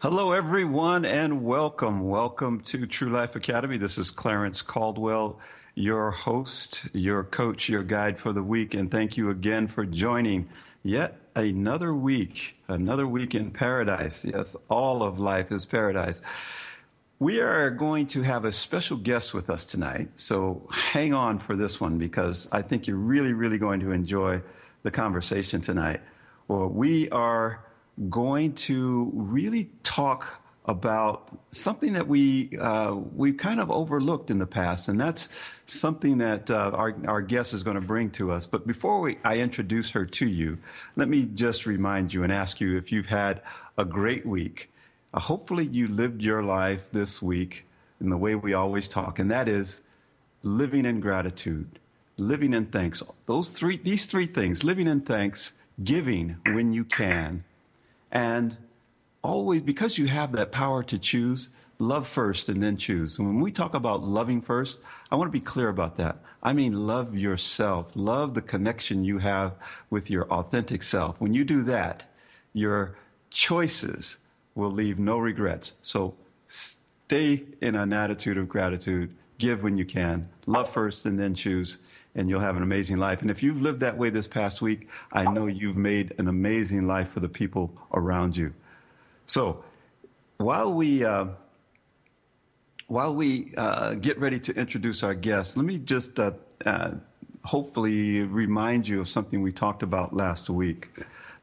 Hello, everyone, and welcome. Welcome to True Life Academy. This is Clarence Caldwell, your host, your coach, your guide for the week. And thank you again for joining yet another week, another week in paradise. Yes, all of life is paradise. We are going to have a special guest with us tonight. So hang on for this one because I think you're really, really going to enjoy the conversation tonight. Well, we are going to really talk about something that we uh, we kind of overlooked in the past, and that's something that uh, our our guest is going to bring to us. But before we, I introduce her to you, let me just remind you and ask you if you've had a great week. Uh, hopefully, you lived your life this week in the way we always talk, and that is living in gratitude, living in thanks. Those three, these three things: living in thanks, giving when you can and always, because you have that power to choose, love first and then choose. And when we talk about loving first, I want to be clear about that. I mean, love yourself. Love the connection you have with your authentic self. When you do that, your choices will leave no regrets. So stay in an attitude of gratitude. Give when you can. Love first and then choose and you'll have an amazing life. And if you've lived that way this past week, I know you've made an amazing life for the people around you. So while we uh, while we uh, get ready to introduce our guest, let me just uh, uh hopefully remind you of something we talked about last week.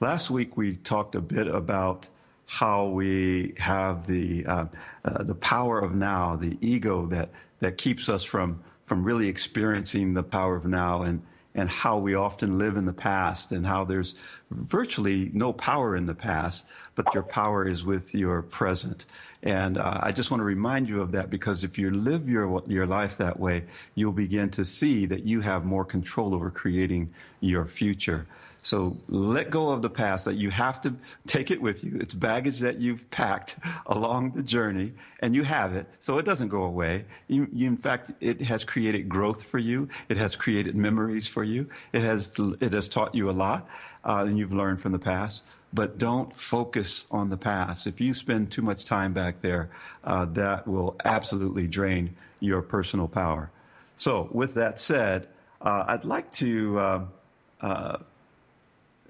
Last week we talked a bit about how we have the uh, uh, the power of now, the ego that that keeps us from from really experiencing the power of now and and how we often live in the past and how there's virtually no power in the past, but your power is with your present. And uh, I just want to remind you of that because if you live your your life that way, you'll begin to see that you have more control over creating your future. So let go of the past that you have to take it with you. It's baggage that you've packed along the journey and you have it. So it doesn't go away. You, you, in fact, it has created growth for you. It has created memories for you. It has, it has taught you a lot uh, and you've learned from the past. But don't focus on the past. If you spend too much time back there, uh, that will absolutely drain your personal power. So with that said, uh, I'd like to uh,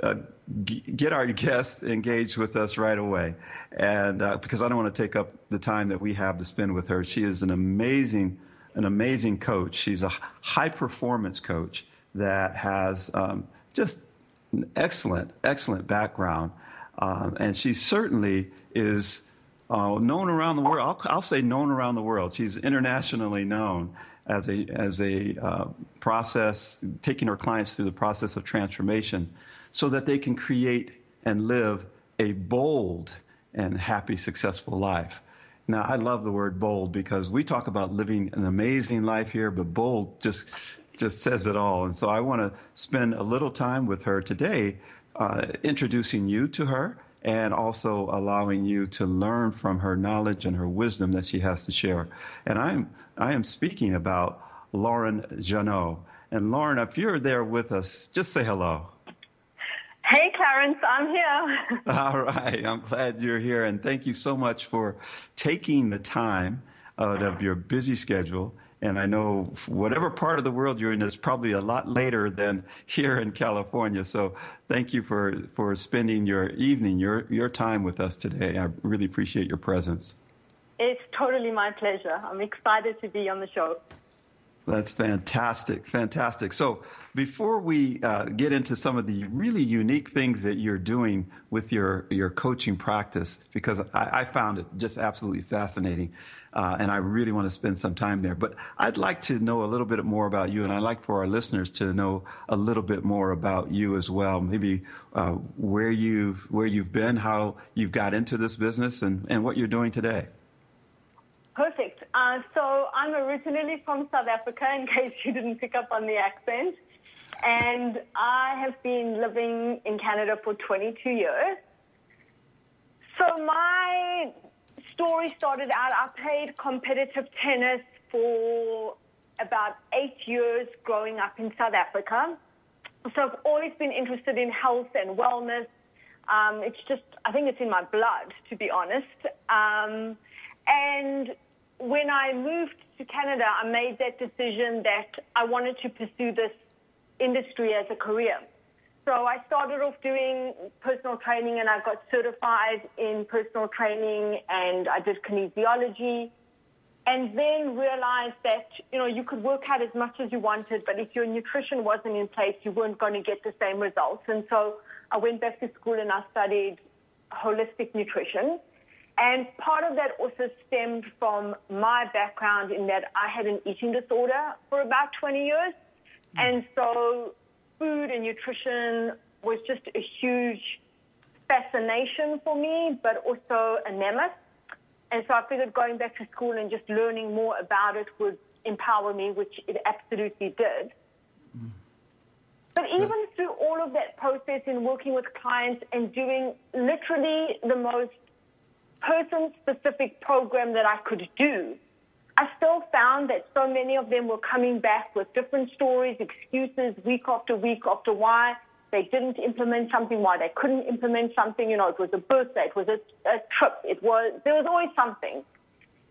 uh, g- get our guests engaged with us right away. And uh, because I don't want to take up the time that we have to spend with her, she is an amazing, an amazing coach. She's a high performance coach that has um, just an excellent, excellent background. Um, and she certainly is uh, known around the world. I'll, I'll, say known around the world. She's internationally known as a as a uh, process, taking her clients through the process of transformation so that they can create and live a bold and happy, successful life. Now, I love the word bold because we talk about living an amazing life here, but bold just just says it all. And so I want to spend a little time with her today, uh, introducing you to her and also allowing you to learn from her knowledge and her wisdom that she has to share. And I'm I am speaking about Lauren Jawno. And Lauren, if you're there with us, just say hello. Hey, Clarence, I'm here. All right. I'm glad you're here. And thank you so much for taking the time out of your busy schedule. And I know whatever part of the world you're in is probably a lot later than here in California. So thank you for, for spending your evening, your, your time with us today. I really appreciate your presence. It's totally my pleasure. I'm excited to be on the show. That's fantastic, fantastic. So, before we uh, get into some of the really unique things that you're doing with your your coaching practice, because I, I found it just absolutely fascinating, uh, and I really want to spend some time there. But I'd like to know a little bit more about you, and I'd like for our listeners to know a little bit more about you as well. Maybe uh, where you've where you've been, how you've got into this business, and, and what you're doing today. Perfect. Uh, so I'm originally from South Africa, in case you didn't pick up on the accent. And I have been living in Canada for 22 years. So my story started out, I played competitive tennis for about eight years growing up in South Africa. So I've always been interested in health and wellness. Um, it's just, I think it's in my blood, to be honest. Um, and when I moved to Canada, I made that decision that I wanted to pursue this industry as a career. So I started off doing personal training and I got certified in personal training and I did kinesiology and then realized that, you know, you could work out as much as you wanted, but if your nutrition wasn't in place, you weren't going to get the same results. And so I went back to school and I studied holistic nutrition. And part of that also stemmed from my background in that I had an eating disorder for about 20 years. Hmm. And so food and nutrition was just a huge fascination for me, but also a nemesis. And so I figured going back to school and just learning more about it would empower me, which it absolutely did. Hmm. But even through all of that process in working with clients and doing literally the most person specific program that I could do, I still found that so many of them were coming back with different stories, excuses week after week after why they didn't implement something, why they couldn't implement something. You know, it was a birthday, it was a, a trip, it was, there was always something.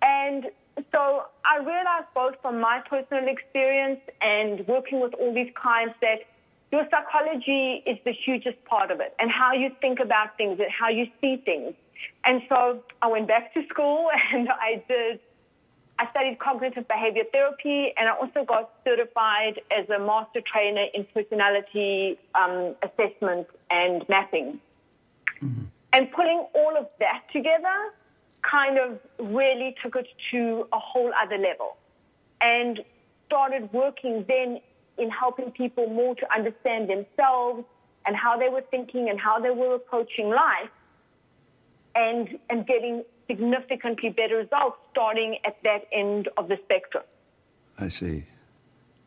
And so I realized both from my personal experience and working with all these clients that your psychology is the hugest part of it and how you think about things and how you see things. And so I went back to school and I did, I studied cognitive behavior therapy and I also got certified as a master trainer in personality um, assessment and mapping. Mm-hmm. And pulling all of that together kind of really took it to a whole other level and started working then in helping people more to understand themselves and how they were thinking and how they were approaching life and, and getting significantly better results starting at that end of the spectrum. I see.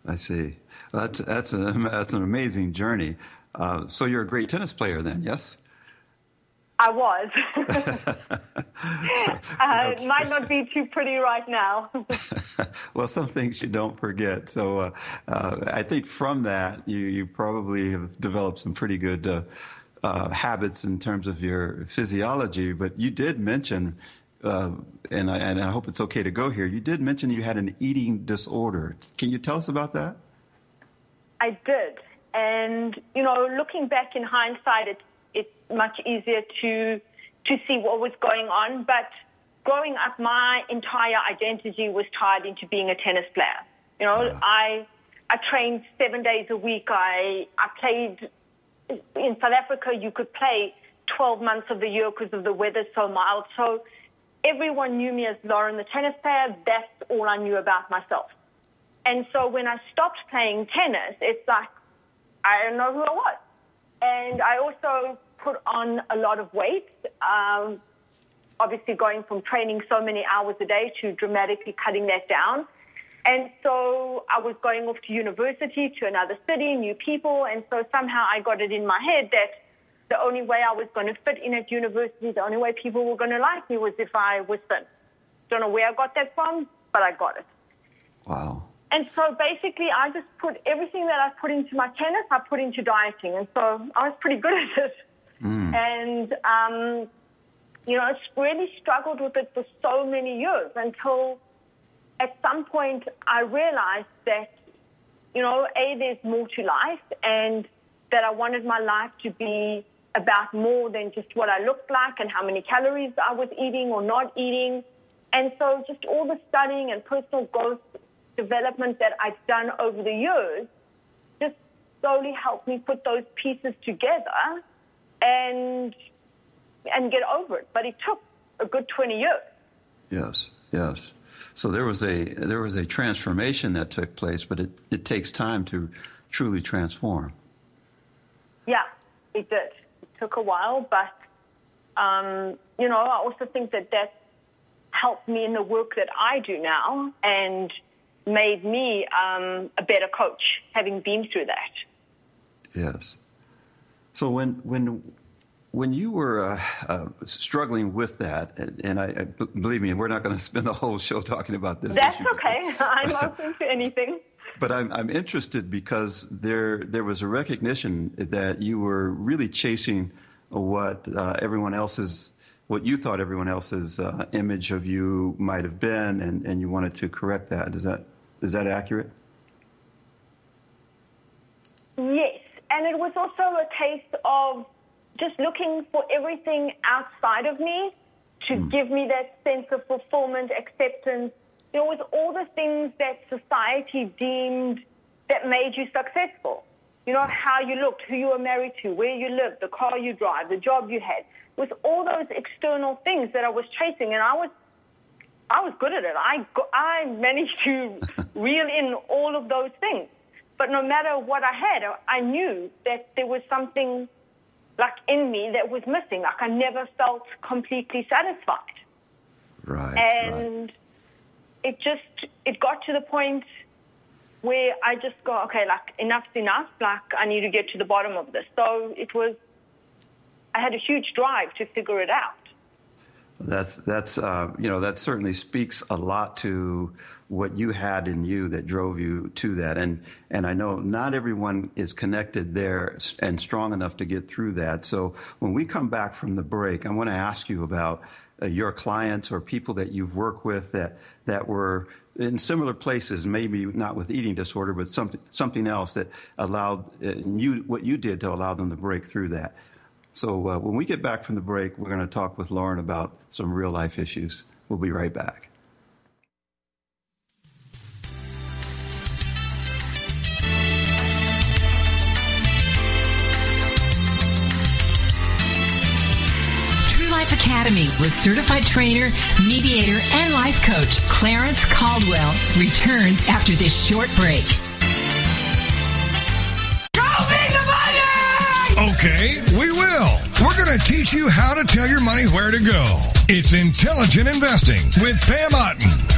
I see. That's, that's, an, that's an amazing journey. Uh, so you're a great tennis player then, yes? I was. uh, it might not be too pretty right now. well, some things you don't forget. So uh, uh, I think from that, you, you probably have developed some pretty good uh, uh, habits in terms of your physiology. But you did mention, uh, and, I, and I hope it's okay to go here, you did mention you had an eating disorder. Can you tell us about that? I did. And, you know, looking back in hindsight, it's it's much easier to to see what was going on. But growing up, my entire identity was tied into being a tennis player. You know, yeah. I I trained seven days a week. I I played in South Africa. You could play 12 months of the year because of the weather so mild. So everyone knew me as Lauren, the tennis player. That's all I knew about myself. And so when I stopped playing tennis, it's like I don't know who I was. And I also put on a lot of weight. Um, obviously, going from training so many hours a day to dramatically cutting that down. And so I was going off to university, to another city, new people. And so somehow I got it in my head that the only way I was going to fit in at university, the only way people were going to like me was if I was thin. Don't know where I got that from, but I got it. Wow. And so basically, I just put everything that I put into my tennis, I put into dieting. And so I was pretty good at it. Mm. And, um, you know, I really struggled with it for so many years until at some point I realized that, you know, A, there's more to life and that I wanted my life to be about more than just what I looked like and how many calories I was eating or not eating. And so just all the studying and personal growth development that I've done over the years just slowly helped me put those pieces together and and get over it. But it took a good 20 years. Yes, yes. So there was a there was a transformation that took place, but it, it takes time to truly transform. Yeah, it did. It took a while, but um, you know, I also think that that helped me in the work that I do now and made me um, a better coach, having been through that. Yes. So when when when you were uh, uh, struggling with that, and, and I, I, believe me, we're not going to spend the whole show talking about this. That's okay. I'm open to anything. But I'm, I'm interested because there there was a recognition that you were really chasing what uh, everyone else's what you thought everyone else's uh, image of you might have been, and, and you wanted to correct that. Is that is that accurate? Yes, and it was also a case of just looking for everything outside of me to mm. give me that sense of fulfillment, acceptance. You know, with all the things that society deemed that made you successful. You know, how you looked, who you were married to, where you lived, the car you drive, the job you had. With all those external things that I was chasing, and I was, I was good at it. I, I managed to reel in all of those things. But no matter what I had, I knew that there was something like in me that was missing. Like I never felt completely satisfied. Right. And right. it just it got to the point where I just go, okay, like enough's enough. Like I need to get to the bottom of this. So it was. I had a huge drive to figure it out. That's that's uh, you know that certainly speaks a lot to what you had in you that drove you to that. And, and I know not everyone is connected there and strong enough to get through that. So when we come back from the break, I want to ask you about uh, your clients or people that you've worked with that, that were in similar places, maybe not with eating disorder, but something, something else that allowed uh, you, what you did to allow them to break through that. So uh, when we get back from the break, we're going to talk with Lauren about some real life issues. We'll be right back. True Life Academy with certified trainer, mediator, and life coach Clarence Caldwell returns after this short break. Okay, we will. We're going to teach you how to tell your money where to go. It's Intelligent Investing with Pam Otten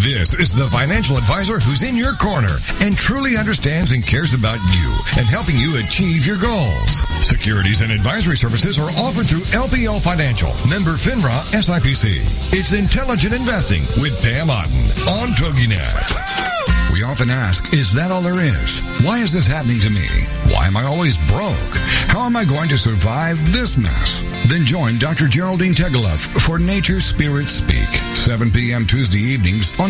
This is the financial advisor who's in your corner and truly understands and cares about you and helping you achieve your goals. Securities and advisory services are offered through LPL Financial, member FINRA SIPC. It's intelligent investing with Pam Otten on TogiNet. We often ask, is that all there is? Why is this happening to me? Why am I always broke? How am I going to survive this mess? Then join Dr. Geraldine Tegeloff for Nature Spirit Speak, 7 p.m. Tuesday evenings on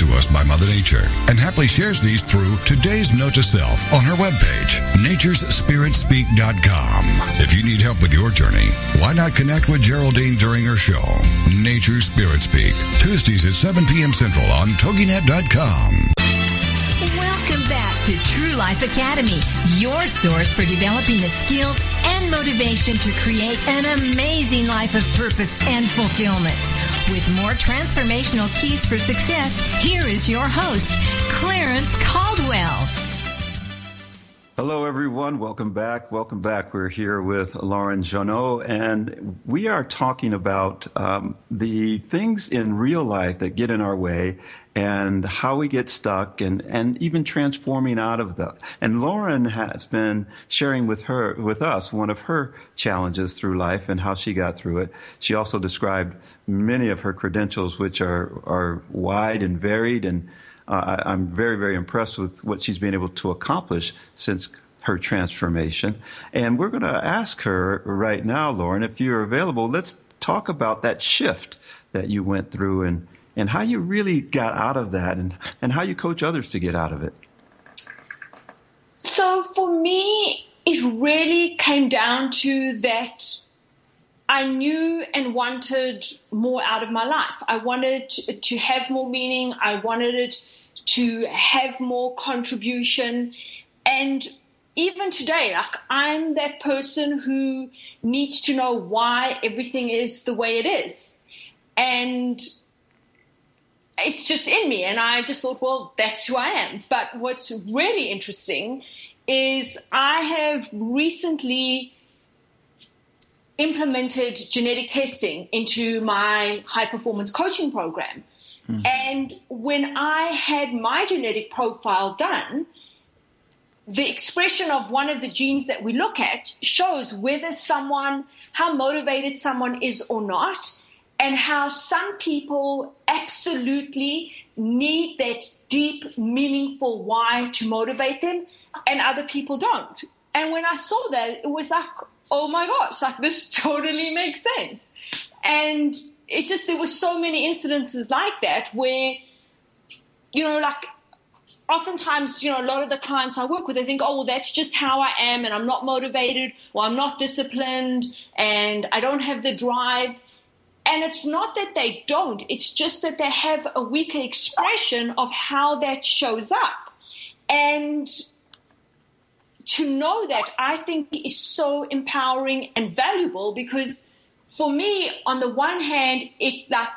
to us by Mother Nature and happily shares these through today's note to self on her webpage, naturespiritspeak.com. If you need help with your journey, why not connect with Geraldine during her show, Nature Spirit Speak, Tuesdays at 7 p.m. Central on TogiNet.com. Welcome back to True Life Academy, your source for developing the skills and motivation to create an amazing life of purpose and fulfillment. With more transformational keys for success, here is your host, Clarence Caldwell. Hello, everyone. Welcome back. Welcome back. We're here with Lauren Jawno, and we are talking about um, the things in real life that get in our way and how we get stuck and, and even transforming out of that. And Lauren has been sharing with her, with us, one of her challenges through life and how she got through it. She also described many of her credentials, which are, are wide and varied and uh, I, am very, very impressed with what she's been able to accomplish since her transformation. And we're going to ask her right now, Lauren, if you're available, let's talk about that shift that you went through and, and how you really got out of that and, and how you coach others to get out of it. So for me, it really came down to that I knew and wanted more out of my life. I wanted to have more meaning. I wanted it to have more contribution. And even today, like I'm that person who needs to know why everything is the way it is. And it's just in me. And I just thought, well, that's who I am. But what's really interesting is I have recently implemented genetic testing into my high performance coaching program. Mm-hmm. And when I had my genetic profile done, the expression of one of the genes that we look at shows whether someone, how motivated someone is or not, and how some people absolutely need that deep, meaningful why to motivate them, and other people don't. And when I saw that, it was like, oh my gosh, like this totally makes sense. And it just there were so many incidences like that where you know like oftentimes you know a lot of the clients i work with they think oh well that's just how i am and i'm not motivated or i'm not disciplined and i don't have the drive and it's not that they don't it's just that they have a weaker expression of how that shows up and to know that i think is so empowering and valuable because for me, on the one hand, it like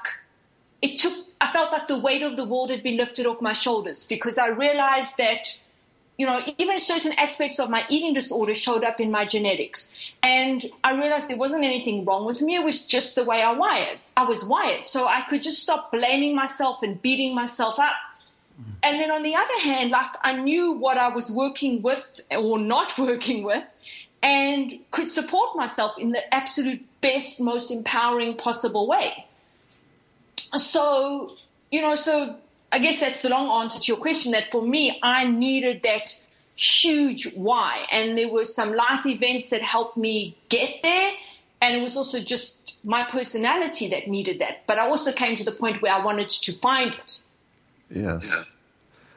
it took I felt like the weight of the world had been lifted off my shoulders because I realized that, you know, even certain aspects of my eating disorder showed up in my genetics. And I realized there wasn't anything wrong with me. It was just the way I wired. I was wired. So I could just stop blaming myself and beating myself up. Mm-hmm. And then on the other hand, like I knew what I was working with or not working with and could support myself in the absolute best, most empowering possible way. So, you know, so I guess that's the long answer to your question that for me, I needed that huge why. And there were some life events that helped me get there. And it was also just my personality that needed that. But I also came to the point where I wanted to find it. Yes.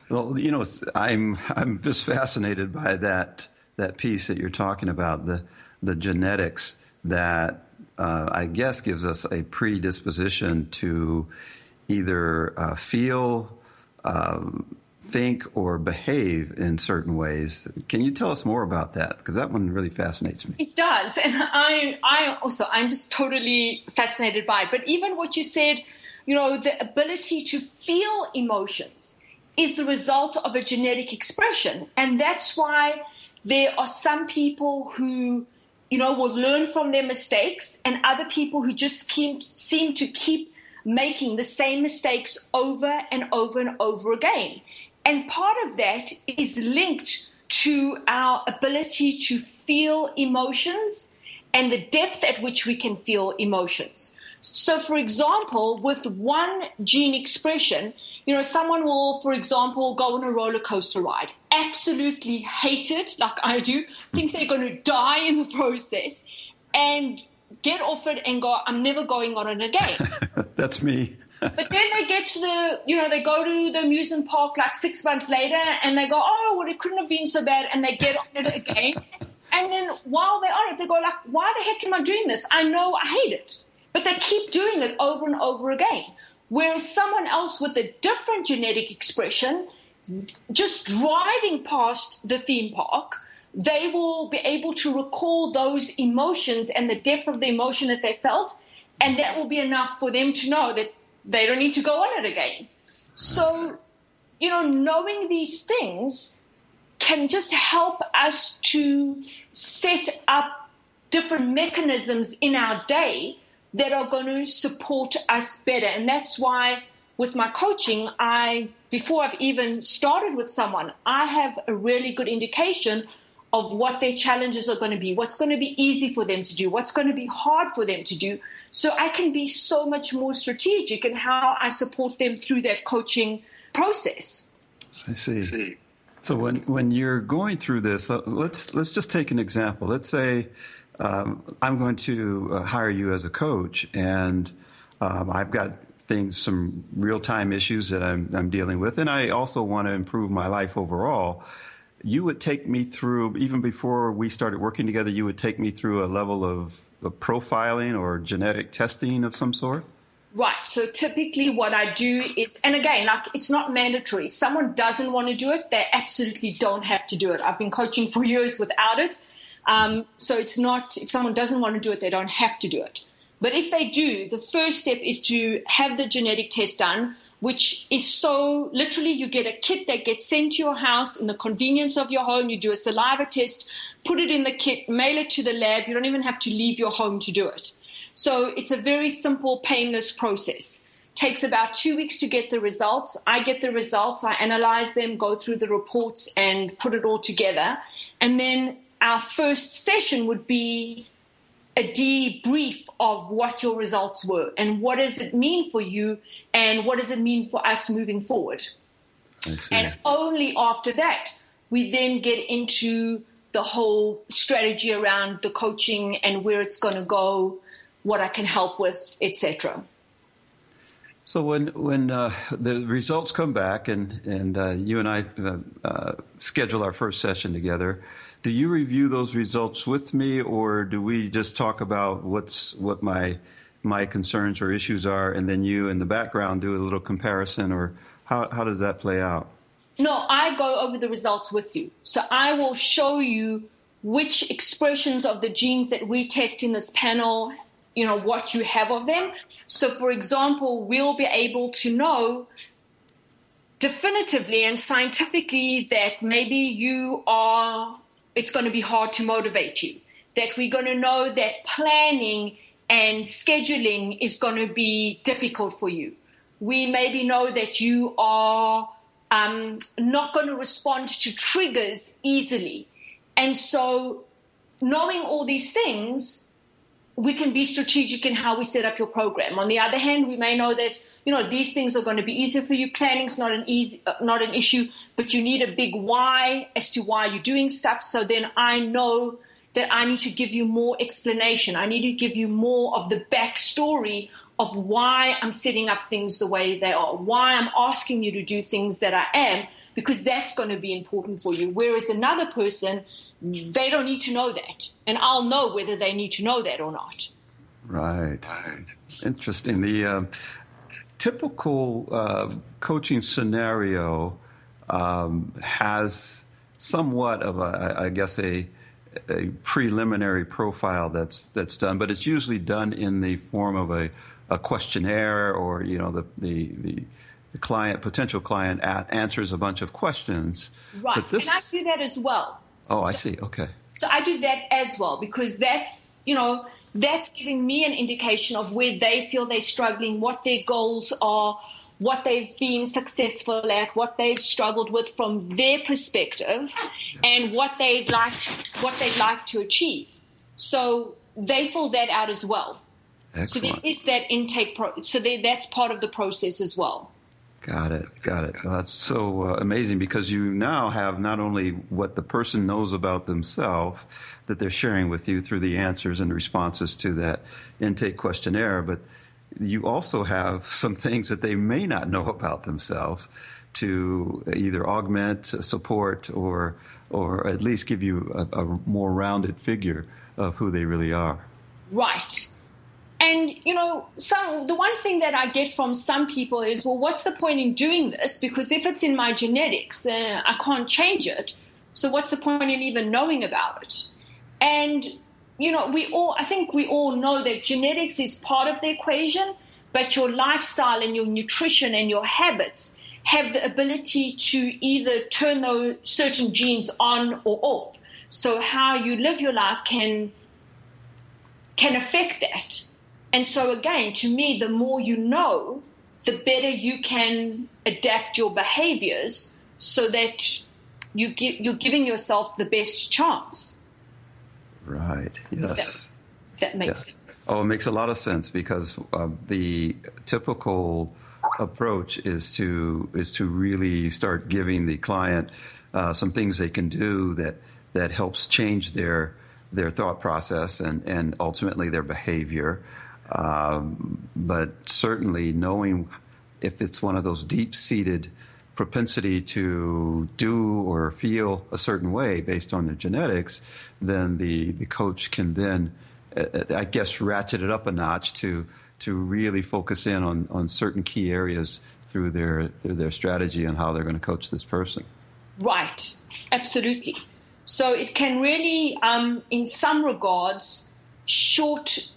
Well, you know, I'm I'm just fascinated by that that piece that you're talking about the the genetics that uh, I guess, gives us a predisposition to either uh, feel, um, think, or behave in certain ways. Can you tell us more about that? Because that one really fascinates me. It does, and I, I also, I'm just totally fascinated by it. But even what you said, you know, the ability to feel emotions is the result of a genetic expression, and that's why there are some people who you know, will learn from their mistakes, and other people who just keep, seem to keep making the same mistakes over and over and over again. And part of that is linked to our ability to feel emotions and the depth at which we can feel emotions. So, for example, with one gene expression, you know, someone will, for example, go on a roller coaster ride, absolutely hate it, like I do, think they're going to die in the process, and get off it and go, I'm never going on it again. That's me. But then they get to the, you know, they go to the amusement park like six months later and they go, oh, well, it couldn't have been so bad. And they get on it again. and then while they're on it, they go like, why the heck am I doing this? I know I hate it. But they keep doing it over and over again. Whereas someone else with a different genetic expression, just driving past the theme park, they will be able to recall those emotions and the depth of the emotion that they felt. And that will be enough for them to know that they don't need to go on it again. So, you know, knowing these things can just help us to set up different mechanisms in our day that are going to support us better. And that's why with my coaching, I before I've even started with someone, I have a really good indication of what their challenges are going to be, what's going to be easy for them to do, what's going to be hard for them to do. So I can be so much more strategic in how I support them through that coaching process. I see. So when when you're going through this, uh, let's let's just take an example. Let's say um, I'm going to uh, hire you as a coach, and um, I've got things, some real time issues that I'm, I'm dealing with, and I also want to improve my life overall. You would take me through, even before we started working together, you would take me through a level of, of profiling or genetic testing of some sort? Right. So typically, what I do is, and again, like it's not mandatory. If someone doesn't want to do it, they absolutely don't have to do it. I've been coaching for years without it. Um, so it's not, if someone doesn't want to do it, they don't have to do it. But if they do, the first step is to have the genetic test done, which is so literally you get a kit that gets sent to your house in the convenience of your home. You do a saliva test, put it in the kit, mail it to the lab. You don't even have to leave your home to do it. So it's a very simple, painless process. Takes about two weeks to get the results. I get the results, I analyze them, go through the reports, and put it all together. And then our first session would be a debrief of what your results were and what does it mean for you and what does it mean for us moving forward. And only after that, we then get into the whole strategy around the coaching and where it's going to go, what I can help with, etc. So when when uh, the results come back and and uh, you and I uh, uh schedule our first session together, do you review those results with me, or do we just talk about what's what my my concerns or issues are, and then you in the background do a little comparison, or how how does that play out? No, I go over the results with you. So I will show you which expressions of the genes that we test in this panel, you know, what you have of them. So, for example, we'll be able to know definitively and scientifically that maybe you are it's going to be hard to motivate you. That we're going to know that planning and scheduling is going to be difficult for you. We maybe know that you are um, not going to respond to triggers easily. And so, knowing all these things, we can be strategic in how we set up your program. On the other hand, we may know that you know these things are going to be easier for you. Planning's not an easy uh, not an issue but you need a big why as to why you're doing stuff. So then i know that i need to give you more explanation. I need to give you more of the backstory of why i'm setting up things the way they are why i'm asking you to do things that i am because that's going to be important for you. Whereas another person they don't need to know that. And i'll know whether they need to know that or not. Right. Interesting. The uh, typical uh, coaching scenario um, has somewhat of a, I guess, a, a, preliminary profile that's that's done, but it's usually done in the form of a, a questionnaire, or you know, the the, the, the client, potential client, a- answers a bunch of questions. Right, but this, and I do that as well. Oh, I see. Okay. So I do that as well because that's you know that's giving me an indication of where they feel they're struggling, what their goals are, what they've been successful at, what they've struggled with from their perspective, and what they'd like what they'd like to achieve. So they fill that out as well. Excellent. So there is that intake. Pro- so that's part of the process as well. Got it. Got it. Well, that's so uh, amazing because you now have not only what the person knows about themselves that they're sharing with you through the answers and responses to that intake questionnaire, but you also have some things that they may not know about themselves to either augment, support, or or at least give you a, a more rounded figure of who they really are. Right. And you know, some the one thing that I get from some people is, well, what's the point in doing this? Because if it's in my genetics, then I can't change it. So what's the point in even knowing about it? And you know, we all I think we all know that genetics is part of the equation, but your lifestyle and your nutrition and your habits have the ability to either turn those certain genes on or off. So how you live your life can can affect that. And so again, to me, the more you know, the better you can adapt your behaviors so that you give, you're giving yourself the best chance. Right. Yes. That, that makes yeah. sense. Oh, it makes a lot of sense because uh, the typical approach is to is to really start giving the client uh, some things they can do that that helps change their their thought process and and ultimately their behavior. Um, but certainly knowing if it's one of those deep seated propensity to do or feel a certain way based on their genetics, then the, the coach can then, uh, I guess, ratchet it up a notch to to really focus in on, on certain key areas through their through their strategy on how they're going to coach this person. Right, absolutely. So it can really, um, in some regards, short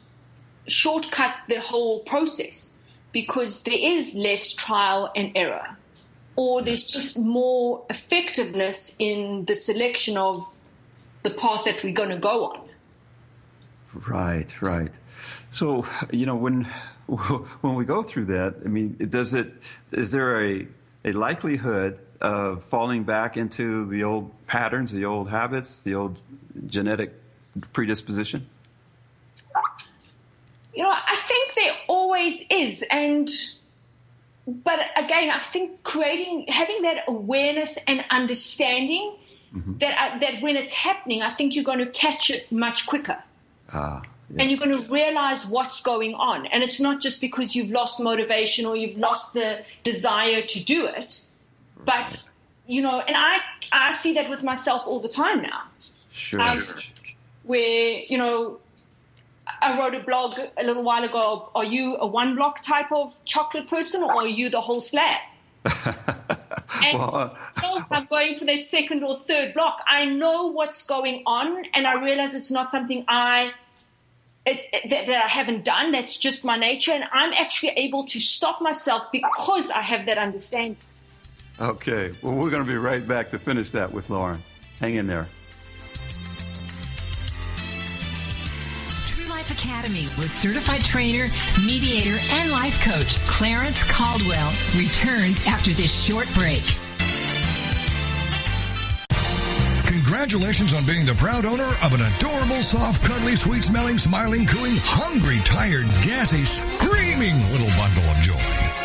shortcut the whole process because there is less trial and error, or there's just more effectiveness in the selection of the path that we're going to go on. Right, right. So you know when when we go through that, I mean, does it is there a a likelihood of falling back into the old patterns, the old habits, the old genetic predisposition? You know, I think there always is, and but again, I think creating having that awareness and understanding mm-hmm. that uh, that when it's happening, I think you're going to catch it much quicker. Ah. Yes. And you're going to realize what's going on. And it's not just because you've lost motivation or you've lost the desire to do it, but, you know, and I, I see that with myself all the time now. Sure. Um, where, you know, I wrote a blog a little while ago. Are you a one block type of chocolate person or are you the whole slab? and well, uh, so I'm going for that second or third block. I know what's going on and I realize it's not something I it, it, that, that, I haven't done. That's just my nature, and I'm actually able to stop myself because I have that understanding. Okay, well, we're going to be right back to finish that with Lauren. Hang in there. Life Academy with certified trainer, mediator, and life coach Clarence Caldwell returns after this short break. Congratulations on being the proud owner of an adorable, soft, cuddly, sweet smelling, smiling, cooing, hungry, tired, gassy, screaming little bundle of joy.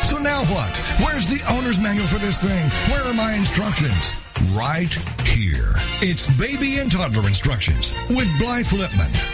So now what? Where's the owner's manual for this thing? Where are my instructions? Right here. It's baby and toddler instructions with Blythe Lipman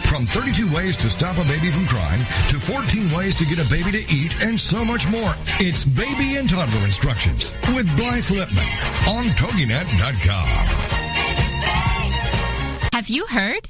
From 32 ways to stop a baby from crying to 14 ways to get a baby to eat and so much more. It's baby and toddler instructions with Blythe Lipman on TogiNet.com. Have you heard?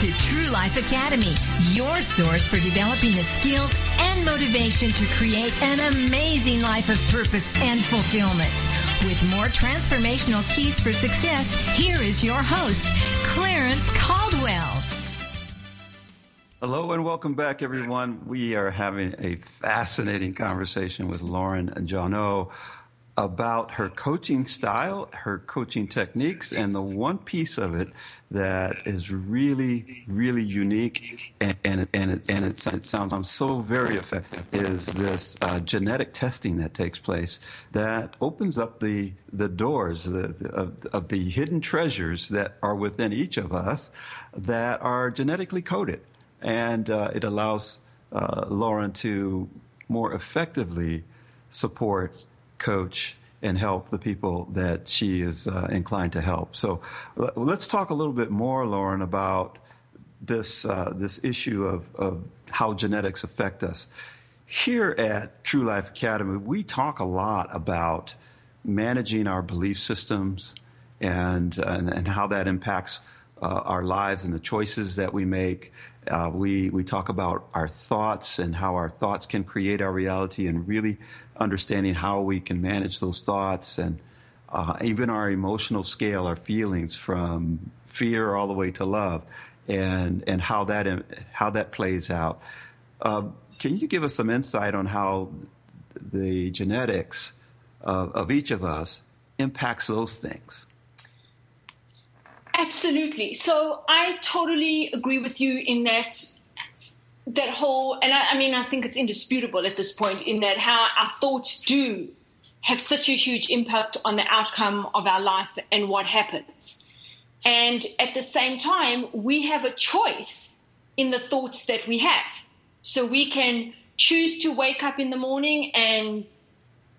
Life Academy, your source for developing the skills and motivation to create an amazing life of purpose and fulfillment. With more transformational keys for success, here is your host, Clarence Caldwell. Hello and welcome back, everyone. We are having a fascinating conversation with Lauren Jawno about her coaching style, her coaching techniques, and the one piece of it that is really, really unique and, and, and, it, and it, it sounds so very effective is this uh, genetic testing that takes place that opens up the, the doors the, the, of, of the hidden treasures that are within each of us that are genetically coded. And uh, it allows uh, Lauren to more effectively support, coach, and help the people that she is uh, inclined to help. So let's talk a little bit more, Lauren, about this uh, this issue of, of how genetics affect us. Here at True Life Academy, we talk a lot about managing our belief systems and and, and how that impacts uh, our lives and the choices that we make. Uh, we we talk about our thoughts and how our thoughts can create our reality, and really understanding how we can manage those thoughts and uh, even our emotional scale, our feelings from fear all the way to love, and and how that how that plays out. Uh, can you give us some insight on how the genetics of, of each of us impacts those things? Absolutely. So I totally agree with you in that that whole, and I, I, mean, I think it's indisputable at this point in that how our thoughts do have such a huge impact on the outcome of our life and what happens. And at the same time, we have a choice in the thoughts that we have. So we can choose to wake up in the morning and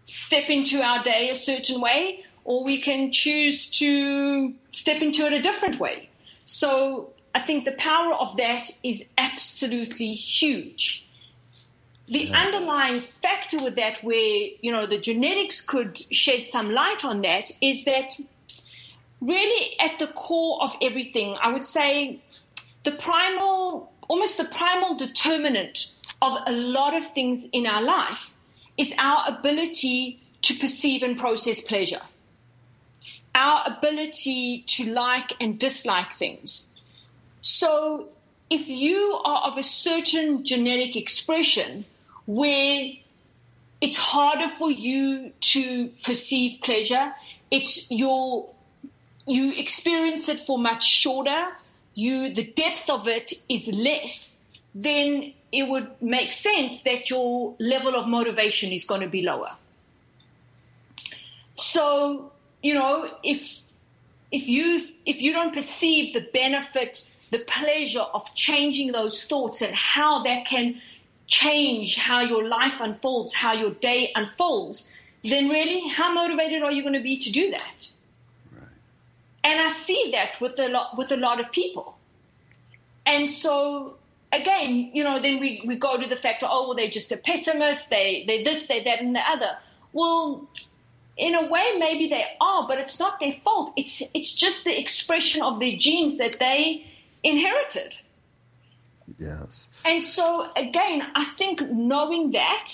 step into our day a certain way, or we can choose to step into it a different way. So I think the power of that is absolutely huge. The yes. underlying factor with that, where you know the genetics could shed some light on that, is that really at the core of everything, I would say the primal, almost the primal determinant of a lot of things in our life is our ability to perceive and process pleasure, our ability to like and dislike things so if you are of a certain genetic expression where it's harder for you to perceive pleasure, it's your you experience it for much shorter, you the depth of it is less, then it would make sense that your level of motivation is going to be lower. So, you know, if if you if you don't perceive the benefit the pleasure of changing those thoughts and how that can change how your life unfolds, how your day unfolds, then really, how motivated are you going to be to do that? Right. And I see that with a lot with a lot of people. And so again, you know, then we, we go to the fact, oh, well, they're just a pessimist, they they this, they that, and the other. Well, in a way, maybe they are, but it's not their fault. It's it's just the expression of their genes that they inherited. Yes. And so, again, I think knowing that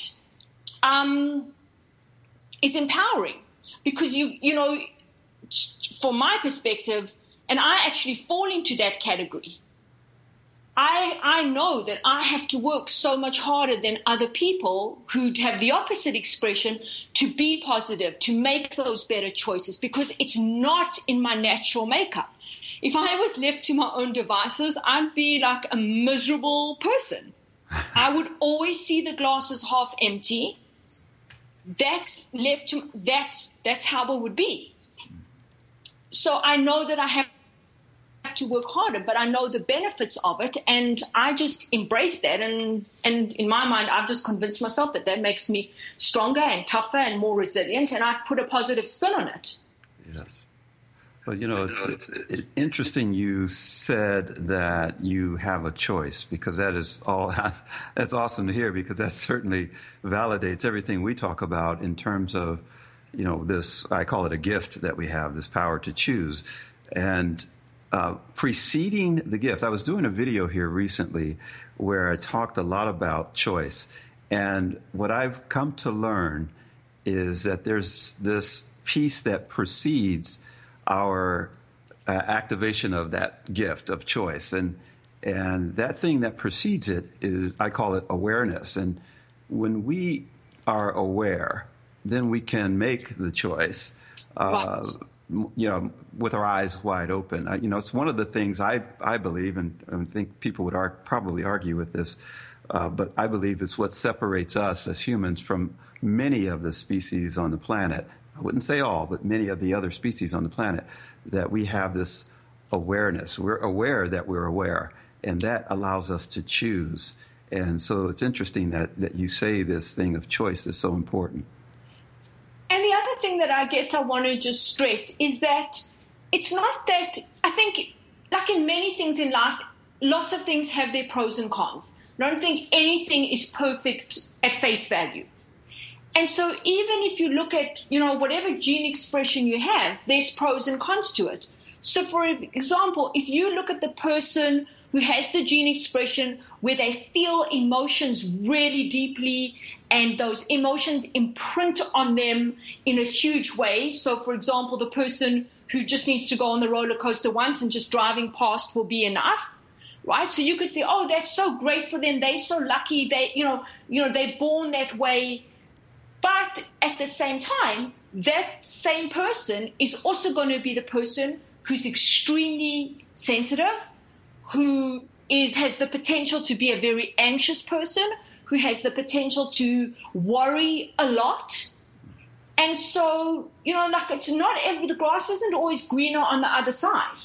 um, is empowering because you, you know, from my perspective, and I actually fall into that category. I, I know that I have to work so much harder than other people who have the opposite expression to be positive, to make those better choices, because it's not in my natural makeup if I was left to my own devices, I'd be like a miserable person. I would always see the glasses half empty. That's left to that's that's how it would be. So I know that I have to work harder, but I know the benefits of it, and I just embrace that. And and in my mind, I've just convinced myself that that makes me stronger and tougher and more resilient, and I've put a positive spin on it. Well, you know, it's, it's, interesting you said that you have a choice because that is all, that's awesome to hear because that certainly validates everything we talk about in terms of, you know, this, I call it a gift that we have, this power to choose. And uh, preceding the gift, I was doing a video here recently where I talked a lot about choice. And what I've come to learn is that there's this piece that precedes our uh, activation of that gift of choice. And, And that thing that precedes it is, I call it awareness. And when we are aware, then we can make the choice. Uh, you know, with our eyes wide open. I, you know, it's one of the things I I believe, and I think people would ar- probably argue with this, uh, but I believe it's what separates us as humans from many of the species on the planet. I wouldn't say all, but many of the other species on the planet that we have this awareness. We're aware that we're aware, and that allows us to choose. And so it's interesting that, that you say this thing of choice is so important. And the other thing that I guess I want to just stress is that it's not that I think, like in many things in life, lots of things have their pros and cons. I don't think anything is perfect at face value. And so even if you look at, you know, whatever gene expression you have, there's pros and cons to it. So for example, if you look at the person who has the gene expression where they feel emotions really deeply and those emotions imprint on them in a huge way. So, for example, the person who just needs to go on the roller coaster once and just driving past will be enough. Right, so you could say, "Oh, that's so great for them. They're so lucky. They, you know, you know, they're born that way." But at the same time, that same person is also going to be the person who's extremely sensitive, who is has the potential to be a very anxious person who has the potential to worry a lot and so you know like it's not every the grass isn't always greener on the other side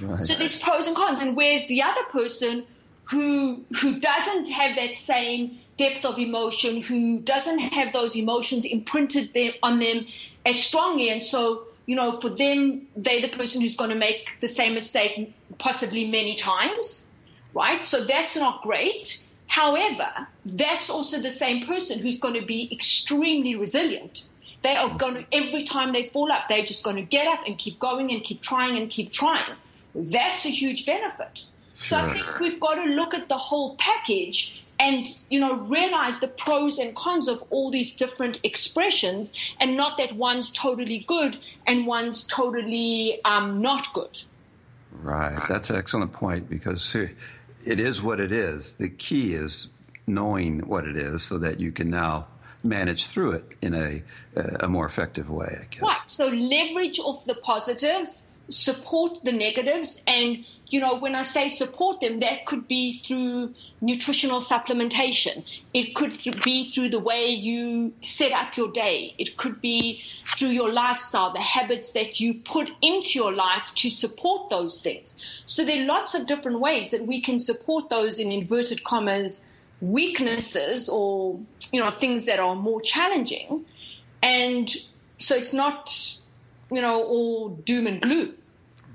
right. so there's pros and cons and where's the other person who who doesn't have that same depth of emotion who doesn't have those emotions imprinted them on them as strongly and so you know, for them, they're the person who's going to make the same mistake possibly many times, right? So that's not great. However, that's also the same person who's going to be extremely resilient. They are going to, every time they fall up, they're just going to get up and keep going and keep trying and keep trying. That's a huge benefit. So I think we've got to look at the whole package and you know realize the pros and cons of all these different expressions and not that one's totally good and one's totally um, not good. Right. That's an excellent point because it is what it is. The key is knowing what it is so that you can now manage through it in a, a more effective way i guess. Right. So leverage off the positives support the negatives and you know, when I say support them, that could be through nutritional supplementation. It could be through the way you set up your day. It could be through your lifestyle, the habits that you put into your life to support those things. So there are lots of different ways that we can support those in inverted commas weaknesses or, you know, things that are more challenging. And so it's not, you know, all doom and gloom.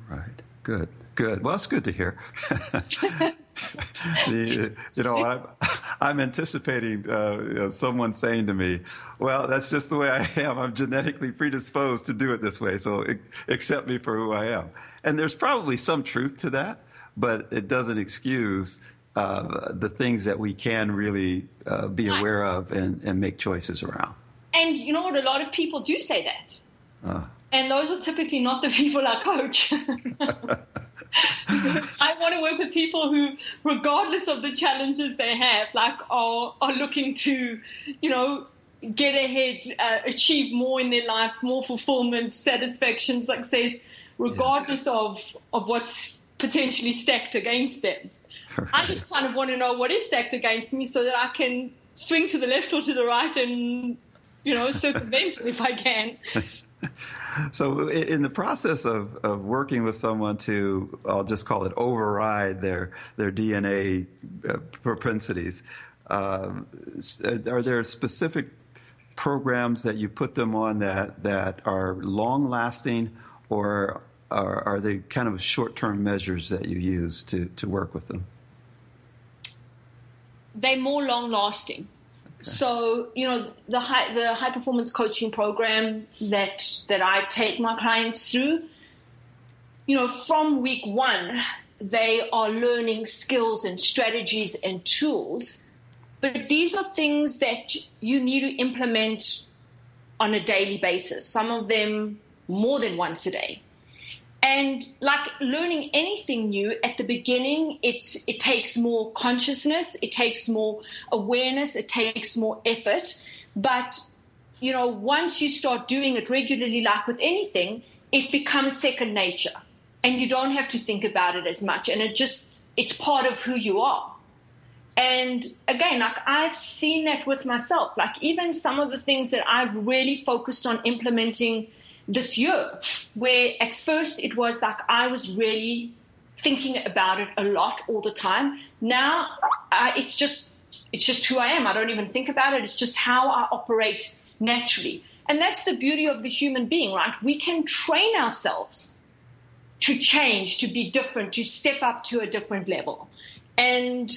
Right. Good. Good. Well, it's good to hear. the, you know, I'm, I'm anticipating uh, you know, someone saying to me, "Well, that's just the way I am. I'm genetically predisposed to do it this way, so accept me for who I am." And there's probably some truth to that, but it doesn't excuse uh, the things that we can really uh, be aware of and, and, make choices around. And you know what? A lot of people do say that. Uh. And those are typically not the people I coach. I want to work with people who, regardless of the challenges they have, like are are looking to, you know, get ahead, uh, achieve more in their life, more fulfillment, satisfaction, success, regardless yes. of of what's potentially stacked against them. Right. I just kind of want to know what is stacked against me so that I can swing to the left or to the right and you know circumvent if I can. so in the process of, of working with someone to I'll just call it override their their DNA uh, propensities, um, are there specific programs that you put them on that that are long lasting, or are, are they kind of short term measures that you use to to work with them? They're more long lasting. So you know the high the high performance coaching program that that I take my clients through. You know, from week one, they are learning skills and strategies and tools, but these are things that you need to implement on a daily basis. Some of them more than once a day. And like learning anything new at the beginning, it takes more consciousness, it takes more awareness, it takes more effort. But, you know, once you start doing it regularly, like with anything, it becomes second nature. And you don't have to think about it as much. And it just, it's part of who you are. And again, like I've seen that with myself. Like even some of the things that I've really focused on implementing this year, where at first it was like I was really thinking about it a lot all the time. Now I, it's just it's just who I am. I don't even think about it. It's just how I operate naturally. And that's the beauty of the human being, right? We can train ourselves to change, to be different, to step up to a different level. And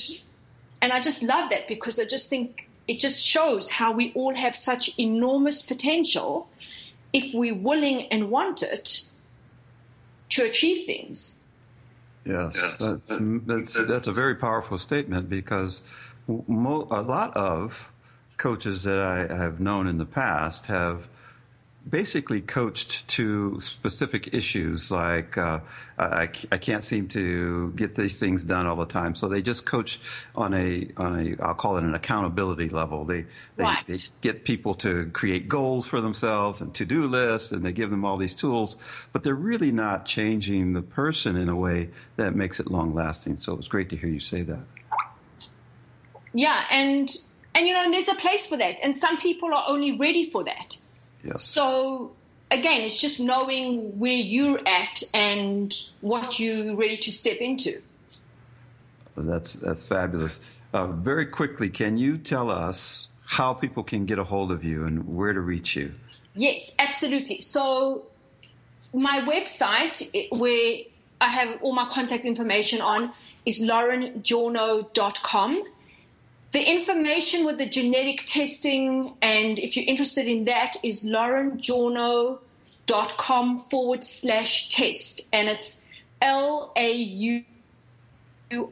and I just love that because I just think it just shows how we all have such enormous potential if we're willing and want it to achieve things. Yes, that, that's, that's a very powerful statement because mo- a lot of coaches that I have known in the past have basically coached to specific issues like uh, I, I can't seem to get these things done all the time. So they just coach on a on a I'll call it an accountability level. They they, right. they get people to create goals for themselves and to-do lists and they give them all these tools but they're really not changing the person in a way that makes it long lasting so it's great to hear you say that. Yeah and and you know and there's a place for that and some people are only ready for that Yes. So again, it's just knowing where you're at and what you're ready to step into. That's that's fabulous. Uh, very quickly, can you tell us how people can get a hold of you and where to reach you? Yes, absolutely. So my website, where I have all my contact information on, is laurenjawno.com. The information with the genetic testing, and if you're interested in that, is laurenjawno.com forward slash test. And it's L A U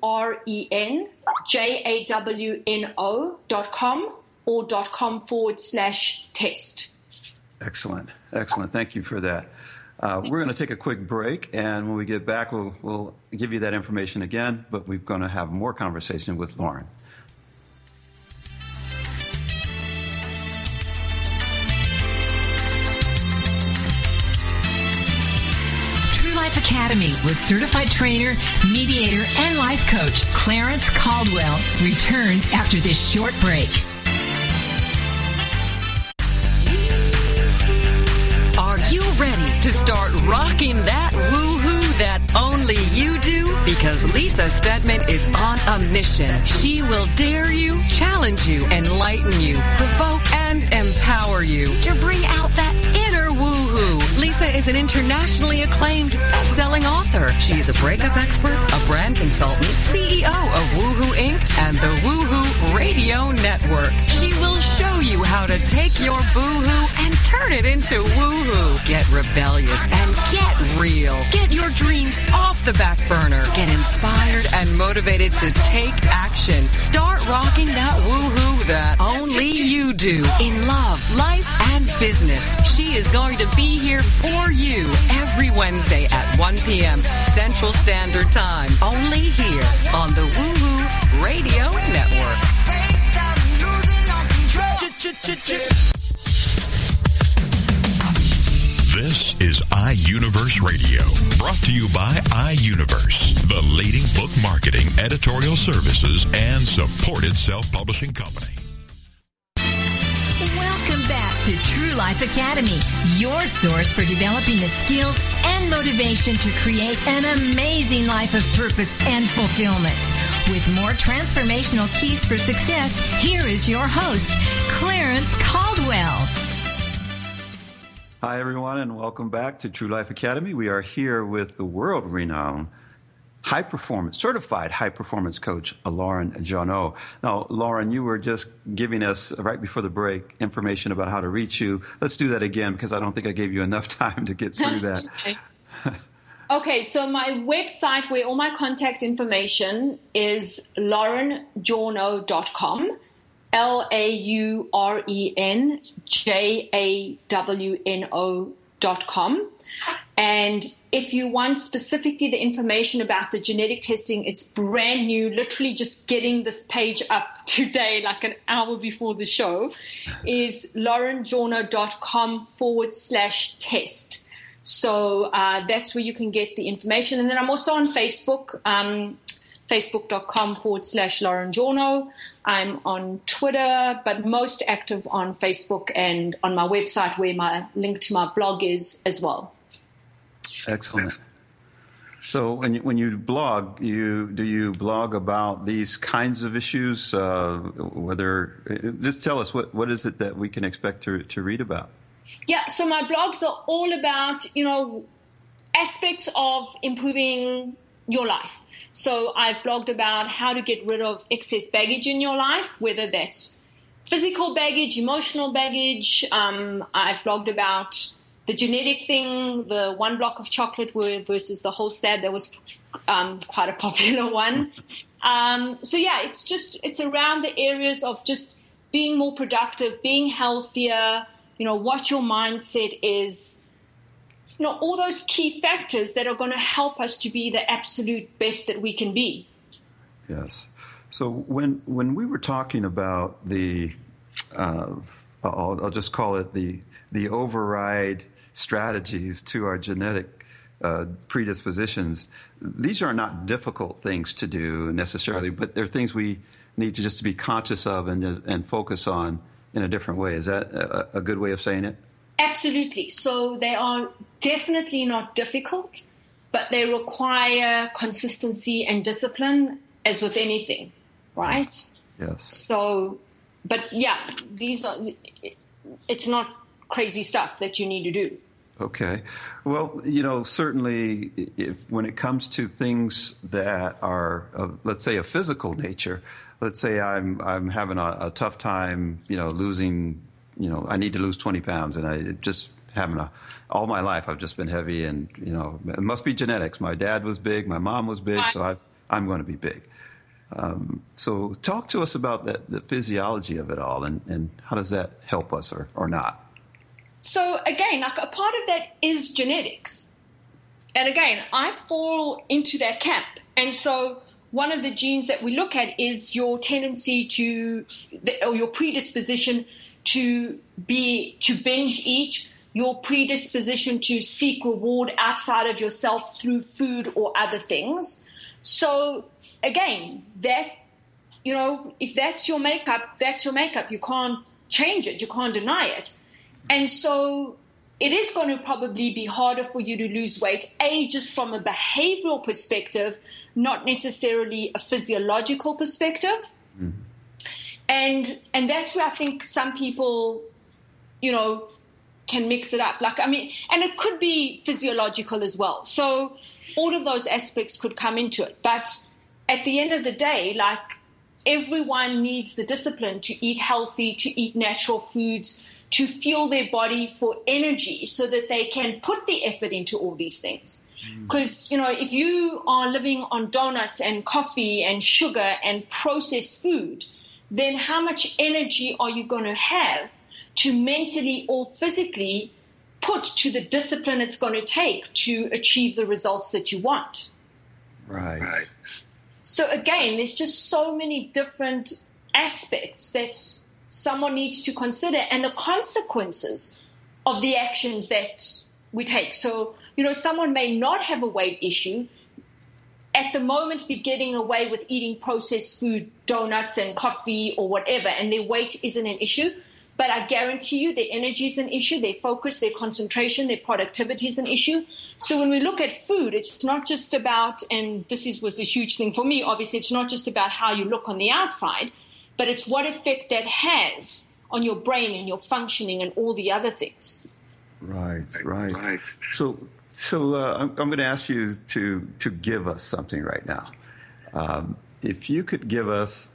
R E N J A W N O dot com or dot com forward slash test. Excellent. Excellent. Thank you for that. Uh, we're going to take a quick break, and when we get back, we'll, we'll give you that information again, but we're going to have more conversation with Lauren. Academy with certified trainer, mediator, and life coach Clarence Caldwell returns after this short break. Are you ready to start rocking that woohoo that only you do? Because Lisa Steadman is on a mission. She will dare you, challenge you, enlighten you, provoke and empower you to bring out that inner woohoo. Lisa is an internationally acclaimed best-selling author. She's a breakup expert, a brand consultant, CEO of Woohoo Inc. and the Woohoo Radio Network. She will show you how to take your boohoo and turn it into woohoo. Get rebellious and get real. Get your dreams off the back burner. Get inspired and motivated to take action. Start rocking that woohoo that only you do in love, life, and business. She is going to be here for you every Wednesday at 1 p.m. Central Standard Time. Only here on the Woohoo Radio Network. This is iUniverse Radio, brought to you by iUniverse, the leading book marketing, editorial services, and supported self-publishing company. Welcome back to True Life Academy, your source for developing the skills and motivation to create an amazing life of purpose and fulfillment. With more transformational keys for success, here is your host, Clarence Caldwell. Hi, everyone, and welcome back to True Life Academy. We are here with the world renowned high performance, certified high performance coach, Lauren Jawno. Now, Lauren, you were just giving us right before the break information about how to reach you. Let's do that again because I don't think I gave you enough time to get through that. okay. okay, so my website where all my contact information is laurenjawno.com. L A U R E N J A W N O dot com. And if you want specifically the information about the genetic testing, it's brand new, literally just getting this page up today, like an hour before the show, is laurenjawno.com forward slash test. So uh, that's where you can get the information. And then I'm also on Facebook, um, facebook.com forward slash Lauren Jawno. I'm on Twitter, but most active on Facebook and on my website where my link to my blog is as well. Excellent. So when you, when you blog, you do you blog about these kinds of issues? Uh, whether just tell us what, what is it that we can expect to to read about? Yeah, so my blogs are all about you know aspects of improving your life. So I've blogged about how to get rid of excess baggage in your life, whether that's physical baggage, emotional baggage. Um, I've blogged about the genetic thing, the one block of chocolate versus the whole slab, that was um, quite a popular one. Um, so yeah, it's just it's around the areas of just being more productive, being healthier. You know what your mindset is. You know all those key factors that are going to help us to be the absolute best that we can be. Yes. So when when we were talking about the, uh, I'll, I'll just call it the the override strategies to our genetic uh, predispositions. These are not difficult things to do necessarily, but they're things we need to just to be conscious of and, and focus on in a different way. Is that a, a good way of saying it? Absolutely. So they are definitely not difficult, but they require consistency and discipline, as with anything, right? Yes. So, but yeah, these are. It's not crazy stuff that you need to do. Okay. Well, you know, certainly if when it comes to things that are, of, let's say, a physical nature, let's say I'm I'm having a, a, tough time, you know, losing, you know, I need to lose 20 pounds, and I just having a all my life I've just been heavy, and you know, it must be genetics. My dad was big, my mom was big, so I, I'm going to be big. Um, so, talk to us about the physiology of it all, and, and how does that help us or, or not? So again, like a part of that is genetics. And again, I fall into that camp. And so one of the genes that we look at is your tendency to, or your predisposition to be, to binge eat, your predisposition to seek reward outside of yourself through food or other things. So again, that, you know, if that's your makeup, that's your makeup. You can't change it. You can't deny it. And so it is going to probably be harder for you to lose weight, A, just from a behavioral perspective, not necessarily a physiological perspective. Mm-hmm. And and that's where I think some people, you know, can mix it up. Like I mean, and it could be physiological as well. So all of those aspects could come into it. But at the end of the day, like everyone needs the discipline to eat healthy, to eat natural foods, to fuel their body for energy so that they can put the effort into all these things. Because, mm. you know, if you are living on donuts and coffee and sugar and processed food, then how much energy are you going to have to mentally or physically put to the discipline it's going to take to achieve the results that you want? Right. right. So, again, there's just so many different aspects that someone needs to consider and the consequences of the actions that we take. So, you know, someone may not have a weight issue, at the moment be getting away with eating processed food, donuts and coffee or whatever, and their weight isn't an issue. But I guarantee you their energy is an issue, their focus, their concentration, their productivity is an issue. So when we look at food, it's not just about, and this is, was a huge thing for me, obviously, it's not just about how you look on the outside, but it's what effect that has on your brain and your functioning and all the other things. Right, right. right. So, so uh, I'm, I'm going to ask you to to give us something right now. Um, if you could give us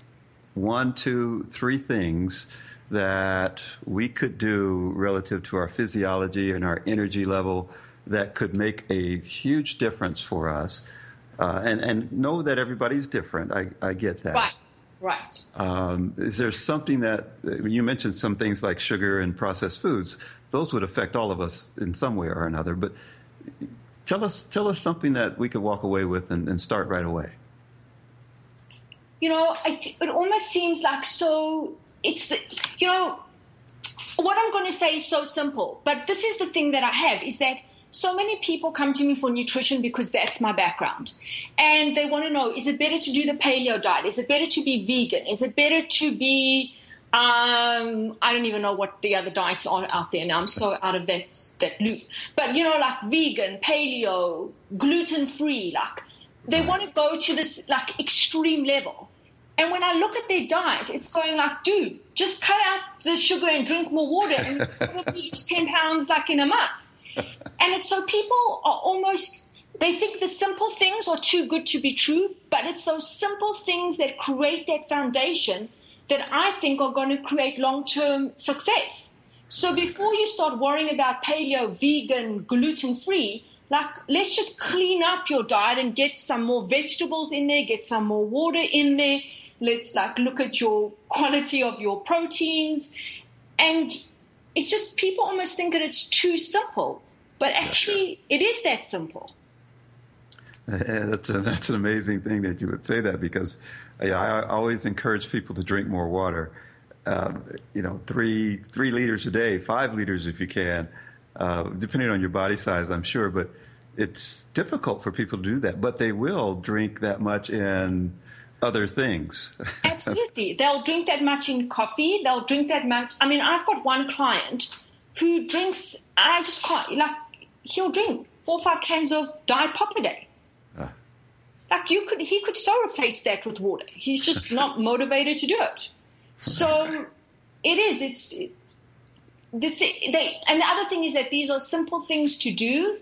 one, two, three things that we could do relative to our physiology and our energy level that could make a huge difference for us, uh, and and know that everybody's different. I, I get that. Right. Right. Um, is there something that you mentioned some things like sugar and processed foods? Those would affect all of us in some way or another. But tell us tell us something that we could walk away with and, and start right away. You know, it, it almost seems like so. It's the you know what I'm going to say is so simple, but this is the thing that I have is that so many people come to me for nutrition because that's my background. And they want to know is it better to do the paleo diet? Is it better to be vegan? Is it better to be um, I don't even know what the other diets are out there now. I'm so out of that that loop. But you know, like vegan, paleo, gluten free, like they want to go to this like extreme level. And when I look at their diet, it's going like, dude, just cut out the sugar and drink more water, and probably lose ten pounds like in a month. And it's so people are almost they think the simple things are too good to be true, but it's those simple things that create that foundation that I think are going to create long term success. So before you start worrying about paleo, vegan, gluten free, like let's just clean up your diet and get some more vegetables in there, get some more water in there. Let's like look at your quality of your proteins. And it's just people almost think that it's too simple. But actually yes. it is that simple. that's a, that's an amazing thing that you would say that because I always encourage people to drink more water. Um, you know, three three liters a day, five liters if you can, uh, depending on your body size, I'm sure. But it's difficult for people to do that. But they will drink that much in other things. Absolutely, they'll drink that much in coffee. They'll drink that much. I mean, I've got one client who drinks. I just can't like. He'll drink four or five cans of Diet Pop a day. Ah. Like you could, he could so replace that with water. He's just not motivated to do it. So it is. It's the thing. They and the other thing is that these are simple things to do.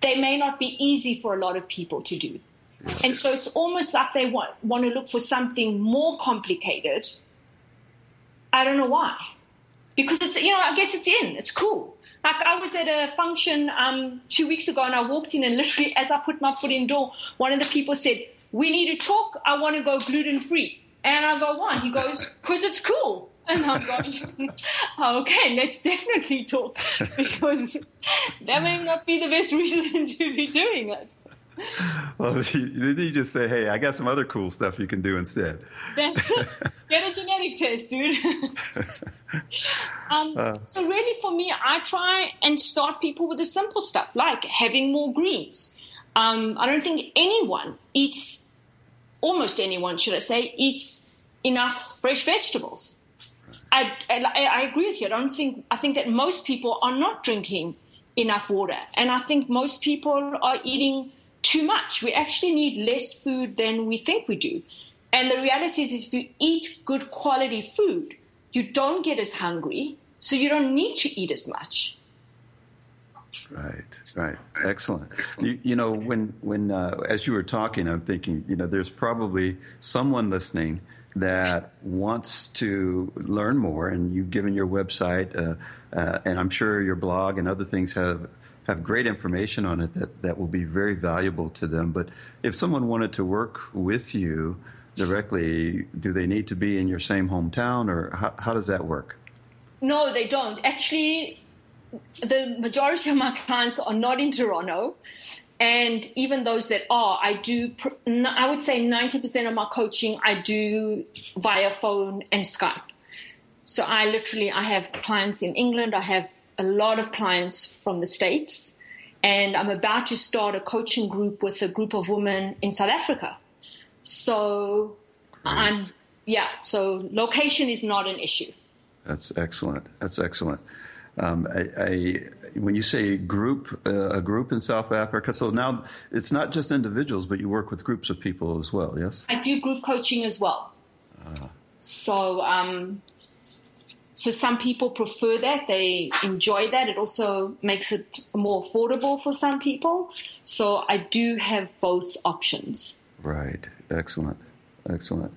They may not be easy for a lot of people to do, and so it's almost like they want want to look for something more complicated. I don't know why, because it's you know I guess it's in. It's cool. Like I was at a function um, two weeks ago and I walked in and literally as I put my foot in door, one of the people said, "We need to talk. I want to go gluten free." And I go, "Why?" He goes, "Cause it's cool." And I'm going, "Okay, let's definitely talk because that may not be the best reason to be doing it." well, then you just say, "Hey, I got some other cool stuff you can do instead." Get a genetic test, dude. um, uh, so really, for me, I try and start people with the simple stuff, like having more greens. Um, I don't think anyone eats, almost anyone, should I say, eats enough fresh vegetables. I, I, I agree with you. I don't think I think that most people are not drinking enough water, and I think most people are eating too much. We actually need less food than we think we do. And the reality is, if you eat good quality food, you don't get as hungry, so you don't need to eat as much. Right, right, excellent. You, you know, when when uh, as you were talking, I'm thinking, you know, there's probably someone listening that wants to learn more, and you've given your website, uh, uh, and I'm sure your blog and other things have have great information on it that, that will be very valuable to them. But if someone wanted to work with you directly, do they need to be in your same hometown or how, how does that work? No, they don't. Actually, the majority of my clients are not in Toronto. And even those that are, I do, I would say 90% of my coaching I do via phone and Skype. So I literally, I have clients in England, I have a lot of clients from the States, and I'm about to start a coaching group with a group of women in South Africa. So Great. I'm, yeah, so location is not an issue. That's excellent. That's excellent. Um, I, I, when you say group, uh, a group in South Africa, so now it's not just individuals, but you work with groups of people as well, yes? I do group coaching as well. Uh. So um, so some people prefer that. They enjoy that. It also makes it more affordable for some people. So I do have both options. Right. Excellent. Excellent.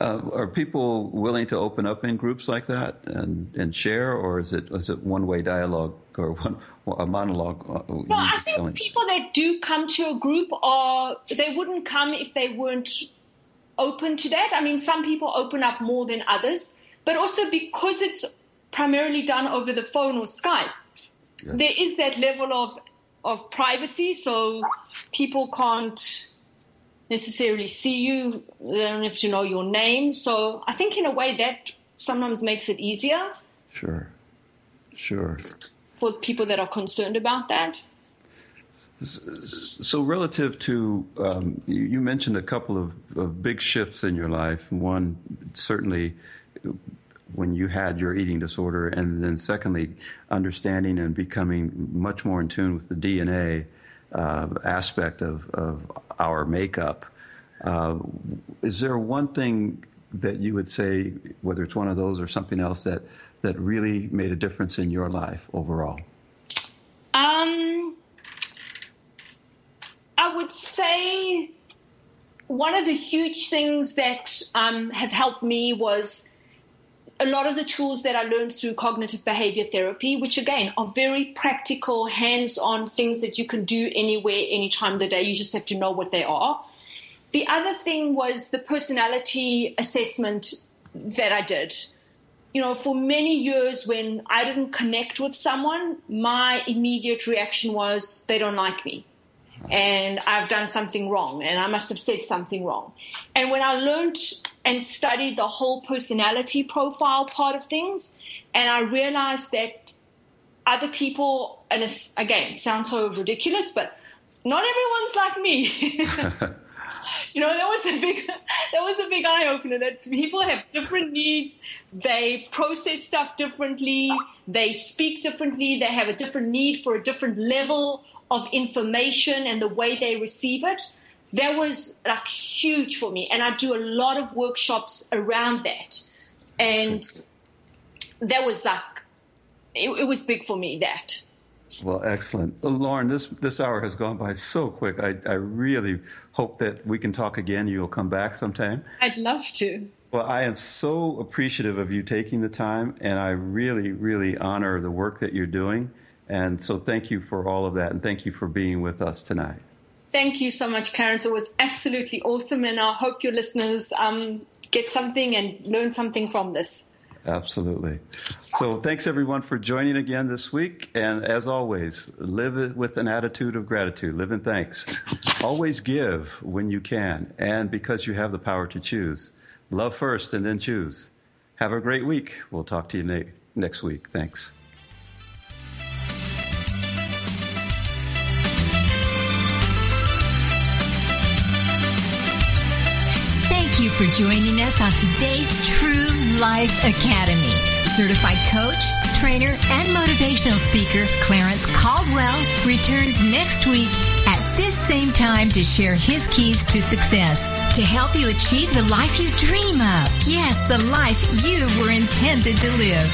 Uh, are people willing to open up in groups like that and, and share, or is it is it one way dialogue or one a monologue? Uh, no, I think telling? people that do come to a group are they wouldn't come if they weren't open to that. I mean, some people open up more than others but also because it's primarily done over the phone or Skype, there is that level of of privacy, so people can't necessarily see you. They don't have to know your name. So I think in a way that sometimes makes it easier. Sure, sure. For people that are concerned about that. So, relative to, um, you, you, mentioned a couple of, of, big shifts in your life. One, certainly when you had your eating disorder, and then secondly, understanding and becoming much more in tune with the DNA uh, aspect of, of our makeup. Uh, is there one thing that you would say, whether it's one of those or something else, that, that really made a difference in your life overall? Um, I would say one of the huge things that um, have helped me was a lot of the tools that I learned through cognitive behavior therapy, which again are very practical, hands on things that you can do anywhere, any time of the day. You just have to know what they are. The other thing was the personality assessment that I did. You know, for many years when I didn't connect with someone, my immediate reaction was they don't like me and I've done something wrong and I must have said something wrong. And when I learned and studied the whole personality profile part of things, and I realized that other people, and again, sounds so ridiculous, but not everyone's like me. you know, that was a big that was a big eye opener that people have different needs, they process stuff differently, they speak differently, they have a different need for a different level of information and the way they receive it, that was like huge for me. And I do a lot of workshops around that. And that was like, it, it was big for me, that. Well, excellent. Uh, Lauren, this, this hour has gone by so quick. I, I really hope that we can talk again. You'll come back sometime. I'd love to. Well, I am so appreciative of you taking the time, and I really, really honor the work that you're doing. And so thank you for all of that, and thank you for being with us tonight. Thank you so much, Clarence. It was absolutely awesome, and I hope your listeners um, get something and learn something from this. Absolutely. So, thanks everyone for joining again this week. And as always, live with an attitude of gratitude, live in thanks. Always give when you can, and because you have the power to choose. Love first and then choose. Have a great week. We'll talk to you next week. Thanks. For joining us on today's True Life Academy. Certified coach, trainer, and motivational speaker Clarence Caldwell returns next week at this same time to share his keys to success to help you achieve the life you dream of. Yes, the life you were intended to live.